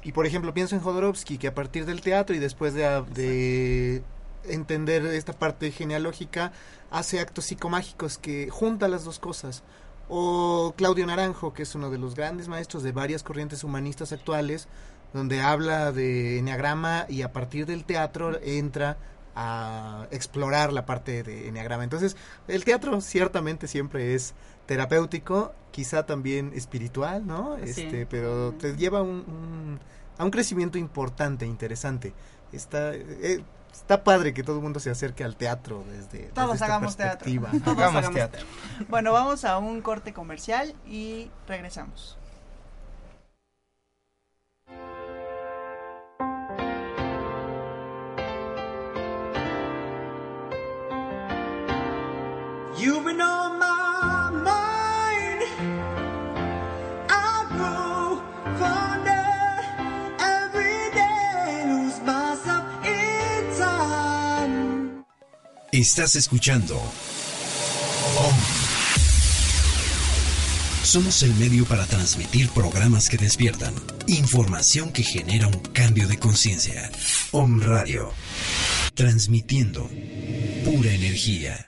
Y por ejemplo, pienso en Jodorowsky, que a partir del teatro y después de, de entender esta parte genealógica, hace actos psicomágicos que junta las dos cosas. O Claudio Naranjo, que es uno de los grandes maestros de varias corrientes humanistas actuales, donde habla de enneagrama y a partir del teatro entra a explorar la parte de enneagrama. Entonces, el teatro ciertamente siempre es terapéutico, quizá también espiritual, ¿no? Este, pero te lleva a un crecimiento importante, interesante. Está eh, está padre que todo el mundo se acerque al teatro desde todos hagamos teatro. Todos hagamos teatro. Bueno, vamos a un corte comercial y regresamos. You've been on my mind. I every day, lose myself in time. Estás escuchando. Somos el medio para transmitir programas que despiertan, información que genera un cambio de conciencia. Om Radio, transmitiendo pura energía.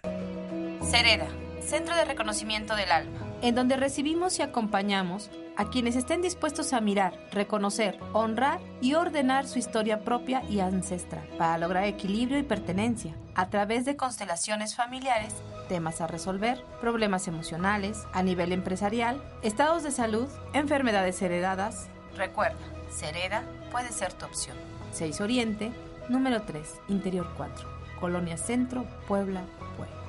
Cereda, Centro de Reconocimiento del Alma, en donde recibimos y acompañamos a quienes estén dispuestos a mirar, reconocer, honrar y ordenar su historia propia y ancestral para lograr equilibrio y pertenencia a través de constelaciones familiares, temas a resolver, problemas emocionales, a nivel empresarial, estados de salud, enfermedades heredadas. Recuerda, Cereda puede ser tu opción. 6 Oriente, número 3, Interior 4, Colonia Centro, Puebla, Hola,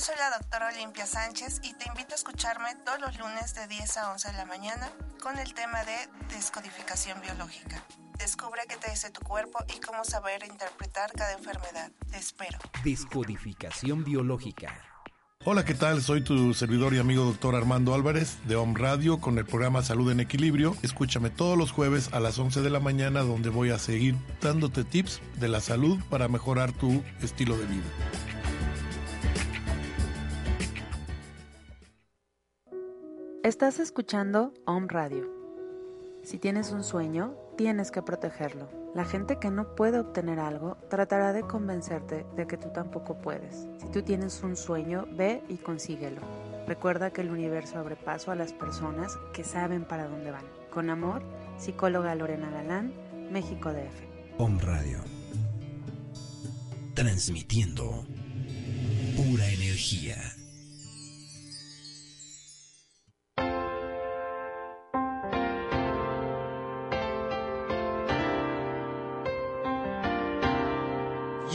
yo soy la doctora Olimpia Sánchez y te invito a escucharme todos los lunes de 10 a 11 de la mañana con el tema de descodificación biológica. Descubre qué te dice tu cuerpo y cómo saber interpretar cada enfermedad. Te espero. Descodificación biológica. Hola, ¿qué tal? Soy tu servidor y amigo doctor Armando Álvarez de Home Radio con el programa Salud en Equilibrio. Escúchame todos los jueves a las 11 de la mañana donde voy a seguir dándote tips de la salud para mejorar tu estilo de vida. Estás escuchando Home Radio. Si tienes un sueño, tienes que protegerlo. La gente que no puede obtener algo tratará de convencerte de que tú tampoco puedes. Si tú tienes un sueño, ve y consíguelo. Recuerda que el universo abre paso a las personas que saben para dónde van. Con amor, psicóloga Lorena Galán, México DF. Home Radio. Transmitiendo pura energía.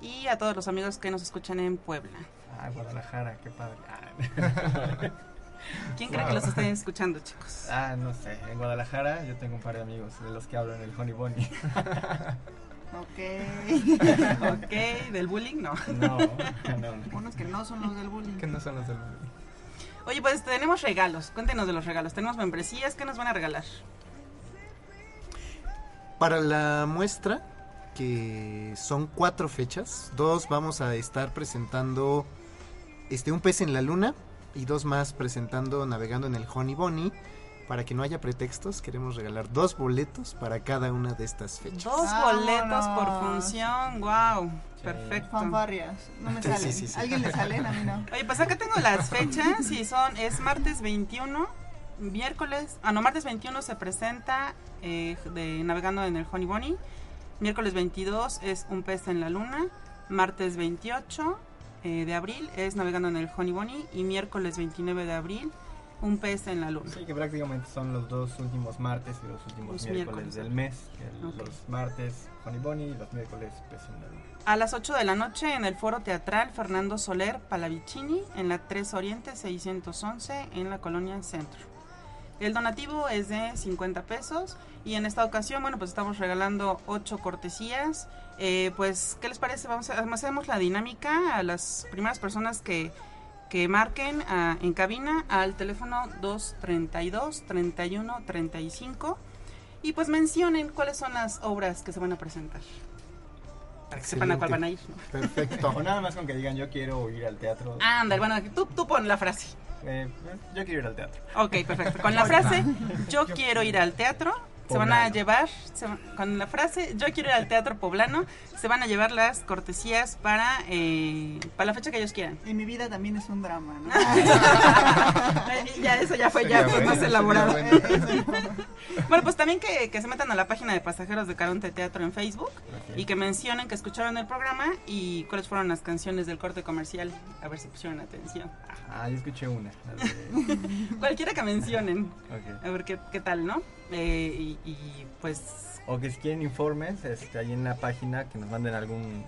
y a todos los amigos que nos escuchan en Puebla. Ah, Guadalajara, qué padre. Ah. ¿Quién cree que los estén escuchando, chicos? Ah, no sé. En Guadalajara yo tengo un par de amigos de los que hablo en el Honey Bunny. Ok. ok, ¿del bullying? No. No, no. Unos que no son los del bullying. Que no son los del bullying. Oye, pues tenemos regalos. Cuéntenos de los regalos. Tenemos membresías. ¿Qué nos van a regalar? Para la muestra, que son cuatro fechas, dos vamos a estar presentando este un pez en la luna y dos más presentando navegando en el Honey Bunny. Para que no haya pretextos, queremos regalar dos boletos para cada una de estas fechas. Dos boletos por función. Wow. Perfecto. Fanfarrias. No me salen. sí, sí, sí. ¿Alguien le salen? A mí no. Oye, pues acá tengo las fechas y son, es martes 21, miércoles, ah no, martes 21 se presenta eh, de Navegando en el Honey Bunny, miércoles 22 es Un pez en la luna, martes 28 eh, de abril es Navegando en el Honey Bunny y miércoles 29 de abril Un pez en la luna. Sí, que prácticamente son los dos últimos martes y los últimos Los miércoles, miércoles. del mes. El-. Los martes Honey Bunny y los miércoles Pez en la Luna. A las 8 de la noche en el Foro Teatral Fernando Soler Palavicini, en la 3 Oriente 611, en la colonia Centro. El donativo es de 50 pesos y en esta ocasión, bueno, pues estamos regalando 8 cortesías. Eh, pues, ¿qué les parece? Vamos a hacemos la dinámica a las primeras personas que, que marquen ah, en cabina al teléfono 232 31 35 y pues mencionen cuáles son las obras que se van a presentar. Para que sepan a cuál van a ir. ¿no? Perfecto. O nada más con que digan yo quiero ir al teatro. Ándale, bueno, tú, tú pon la frase. Eh, yo quiero ir al teatro. Ok, perfecto. Con la frase, yo quiero ir al teatro, se van a llevar, se van- con la frase, yo quiero ir al teatro poblano, se van a llevar las cortesías para, eh, para la fecha que ellos quieran. Y mi vida también es un drama, ¿no? Eh, ya, eso ya fue ya más bueno, elaborado. bueno, pues también que, que se metan a la página de Pasajeros de Caronte Teatro en Facebook y que mencionen que escucharon el programa y cuáles fueron las canciones del corte comercial, a ver si pusieron atención. Ah, yo escuché una. de- Cualquiera que mencionen. A ver qué, qué tal, ¿no? Eh, y, y, pues O que si quieren informes, este, ahí en la página que nos manden algún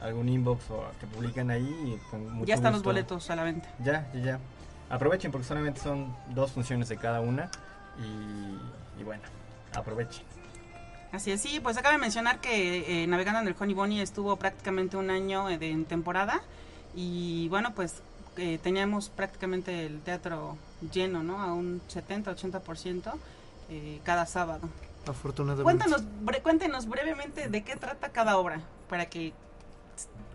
algún inbox o que publiquen ahí. y con mucho ya están los boletos a la venta. Ya, ya, ya. Aprovechen porque solamente son dos funciones de cada una. Y, y bueno, aprovechen. Así es, sí, pues acaba de mencionar que eh, Navegando en el Honey Bunny estuvo prácticamente un año eh, de, en temporada y bueno, pues eh, teníamos prácticamente el teatro lleno, ¿no? A un 70-80% eh, cada sábado. Afortunadamente. Cuéntanos, bre- cuéntenos brevemente de qué trata cada obra para que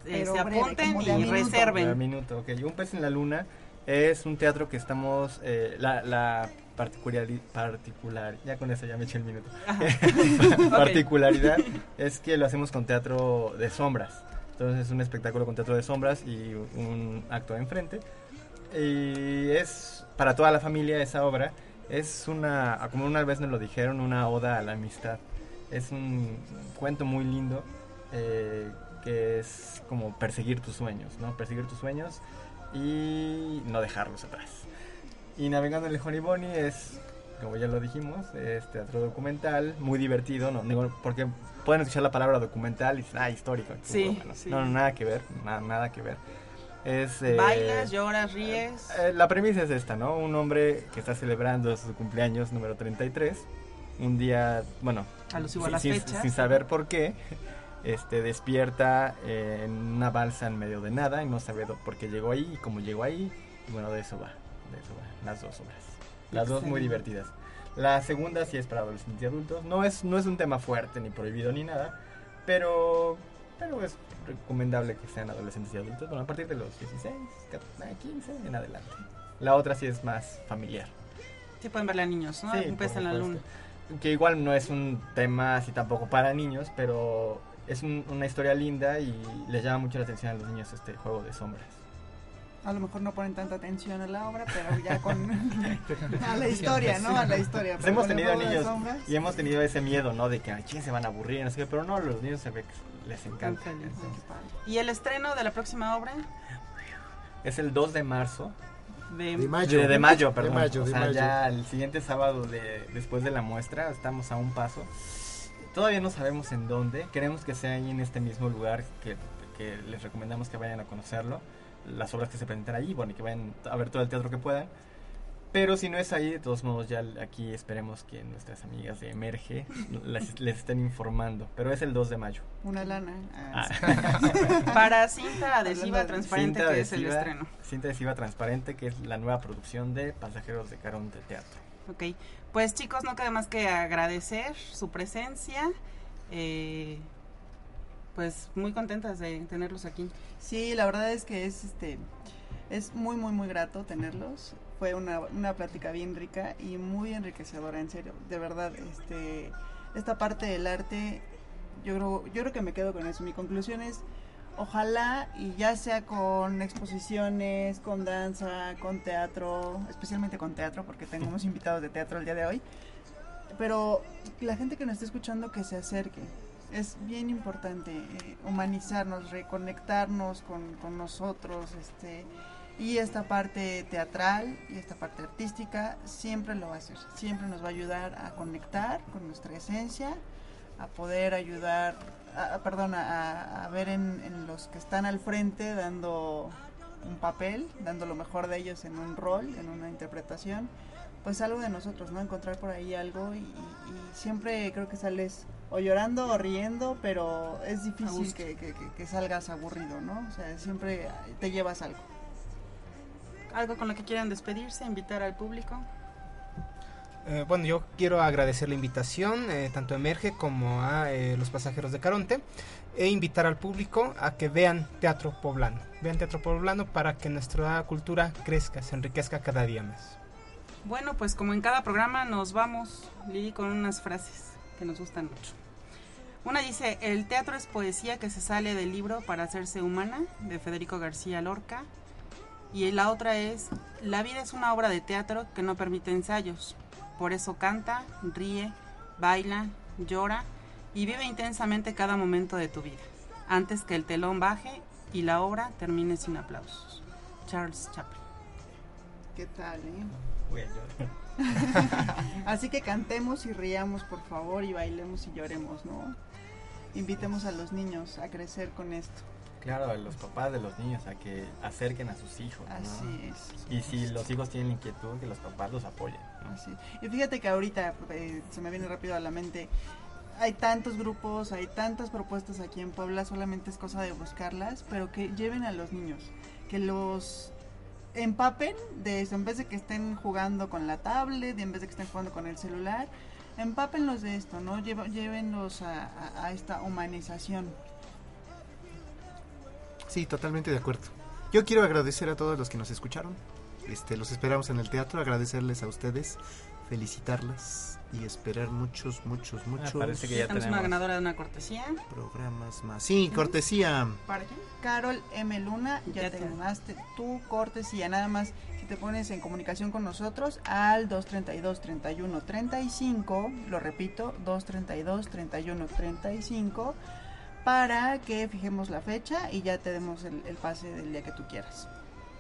eh, se breve, apunten de a y minuto. reserven. Un minuto, ok. Un pez en la luna es un teatro que estamos... eh, la, la particular, particular... Ya con eso ya me eché el minuto. Particularidad es que lo hacemos con teatro de sombras. Entonces es un espectáculo con teatro de sombras y un acto enfrente. Y es para toda la familia esa obra. Es una, como una vez nos lo dijeron, una oda a la amistad. Es un cuento muy lindo eh, que es como perseguir tus sueños, ¿no? Perseguir tus sueños y no dejarlos atrás. Y Navegando en el Honey Bunny es, como ya lo dijimos, es teatro documental, muy divertido, ¿no? Digo, porque pueden escuchar la palabra documental y dicen, ah, histórico. Sí, Bueno, sí. No, no, nada que ver, nada, nada que ver. Es, eh, Bailas, lloras, ríes. eh, la premisa es esta, ¿no? Un hombre que está celebrando su cumpleaños número 33, un día, bueno, a sin- las sin, fechas. sin saber por qué, este despierta eh, en una balsa en medio de nada y no sabe por qué llegó ahí y cómo llegó ahí. Y bueno, de eso va, de eso va, las dos obras. Las dos muy divertidas. La segunda sí es para adolescentes y adultos. No es, no es un tema fuerte ni prohibido ni nada, pero, pero es recomendable que sean adolescentes y adultos. Bueno, a partir de los 16, 14, 15 en adelante. La otra sí es más familiar. Sí pueden verla a niños, ¿no? Sí, un pez en la luna. Que igual no es un tema así tampoco para niños, pero es un- una historia linda y les llama mucho la atención a los niños este juego de sombras. A lo mejor no ponen tanta atención a la obra, pero ya con... a la historia, ¿no? A la historia. Pues pero hemos tenido niños sombras, y hemos tenido ese miedo, ¿no? De que, ay, ¿quién se van a aburrir? No sé qué, pero no, los niños se ve que les encanta. Feliz. ¿Y el estreno de la próxima obra? Es el 2 de marzo. De, De mayo. De, de mayo, De perdón. mayo, o de sea, mayo. ya el siguiente sábado de, después de la muestra, estamos a un paso. Todavía no sabemos en dónde. Queremos que sea ahí en este mismo lugar que, que les recomendamos que vayan a conocerlo. las obras que se presentan allí, bueno, y que vayan a ver todo el teatro que puedan. Pero si no es ahí, de todos modos, ya aquí esperemos que nuestras amigas de Emerge les, les estén informando. Pero es el 2 de mayo. Una lana. Ah. Para cinta adhesiva transparente, Cinta que es el estreno. Cinta adhesiva transparente, que es la nueva producción de Pasajeros de Caronte Teatro. Ok, pues chicos, no queda más que agradecer su presencia. eh, pues muy contentas de tenerlos aquí. Sí, la verdad es que es este es muy muy muy grato tenerlos. Fue una, una plática bien rica y muy enriquecedora, en serio. De verdad, este esta parte del arte yo creo yo creo que me quedo con eso. Mi conclusión es ojalá y ya sea con exposiciones, con danza, con teatro, especialmente con teatro porque tenemos invitados de teatro el día de hoy. Pero la gente que nos está escuchando que se acerque, es bien importante eh, humanizarnos, reconectarnos con, con nosotros, este, y esta parte teatral y esta parte artística siempre lo va a hacer, siempre nos va a ayudar a conectar con nuestra esencia, a poder ayudar, a, perdón, a, a ver en, en los que están al frente dando un papel, dando lo mejor de ellos en un rol, en una interpretación, pues algo de nosotros, ¿no? Encontrar por ahí algo y, siempre creo que sales o llorando o riendo, pero es difícil gusto. que, que- que- que salgas aburrido, ¿no? O sea, siempre te llevas algo. Algo con lo que quieran despedirse, invitar al público. Eh, bueno, yo quiero agradecer la invitación, eh, tanto a Emerge como a eh, los pasajeros de Caronte, e invitar al público a que vean teatro poblano. Vean teatro poblano para que nuestra cultura crezca, se enriquezca cada día más. Bueno, pues como en cada programa nos vamos, Lili, con unas frases que nos gustan mucho. Una dice, el teatro es poesía que se sale del libro para hacerse humana, de Federico García Lorca. Y la otra es, la vida es una obra de teatro que no permite ensayos. Por eso canta, ríe, baila, llora y vive intensamente cada momento de tu vida, antes que el telón baje y la obra termine sin aplausos. Charles Chaplin. ¿Qué tal, eh? Voy a llorar. Así que cantemos y riamos, por favor, y bailemos y lloremos, ¿no? Invitemos a los niños a crecer con esto. Claro, a los papás de los niños a que acerquen a sus hijos. ¿no? Así es. Y si los hijos tienen inquietud, que los papás los apoyen. ¿no? Así. Y fíjate que ahorita eh, se me viene rápido a la mente. Hay tantos grupos, hay tantas propuestas aquí en Puebla, solamente es cosa de buscarlas, pero que lleven a los niños, que los empapen de eso, en vez de que estén jugando con la tablet, en vez de que estén jugando con el celular, empápenlos de esto, ¿no? Llévenlos a, a- a esta humanización. Sí, totalmente de acuerdo. Yo quiero agradecer a todos los que nos escucharon. Este, los esperamos en el teatro, agradecerles a ustedes, felicitarlas y esperar muchos, muchos, muchos parece que ya Tenemos una ganadora de una cortesía. programas más. Sí, cortesía. ¿Para quién? Carol M. Luna, ya, Ya te te- ganaste tu cortesía. Nada más, si te pones en comunicación con nosotros al 232-31-35, lo repito, 232-31-35, para que fijemos la fecha y ya te demos el, el pase del día que tú quieras.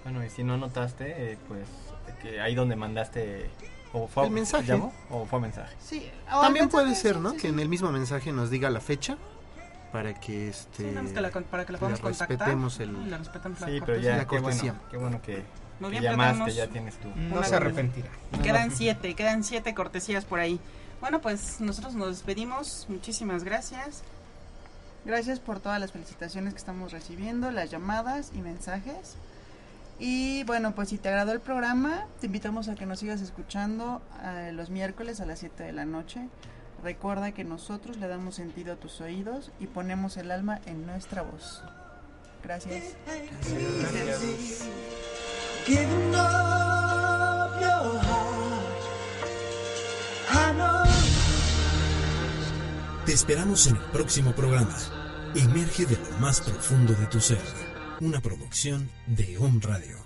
Bueno, y si no notaste, eh, pues que ahí donde mandaste... O fue, El mensaje. ¿se llamó? ¿O fue mensaje? Sí, También puede ser, ¿no? Que en el mismo mensaje nos diga la fecha para que este que la para que la podamos contactar. respetemos y el le respetamos la Sí, pero ya, La qué bueno, qué bueno que, Muy que bien, llamaste, ya tienes tú. No se arrepentirá. Quedan siete, quedan siete cortesías por ahí. Bueno, pues nosotros nos despedimos. Muchísimas gracias. Gracias por todas las felicitaciones que estamos recibiendo, las llamadas y mensajes. Y bueno, pues si te agradó el programa, te invitamos a que nos sigas escuchando eh, los miércoles a las 7 de la noche. Recuerda que nosotros le damos sentido a tus oídos y ponemos el alma en nuestra voz. Gracias. Giving up Te esperamos en el próximo programa. Emerge de lo más profundo de tu ser. Una producción de Home Radio.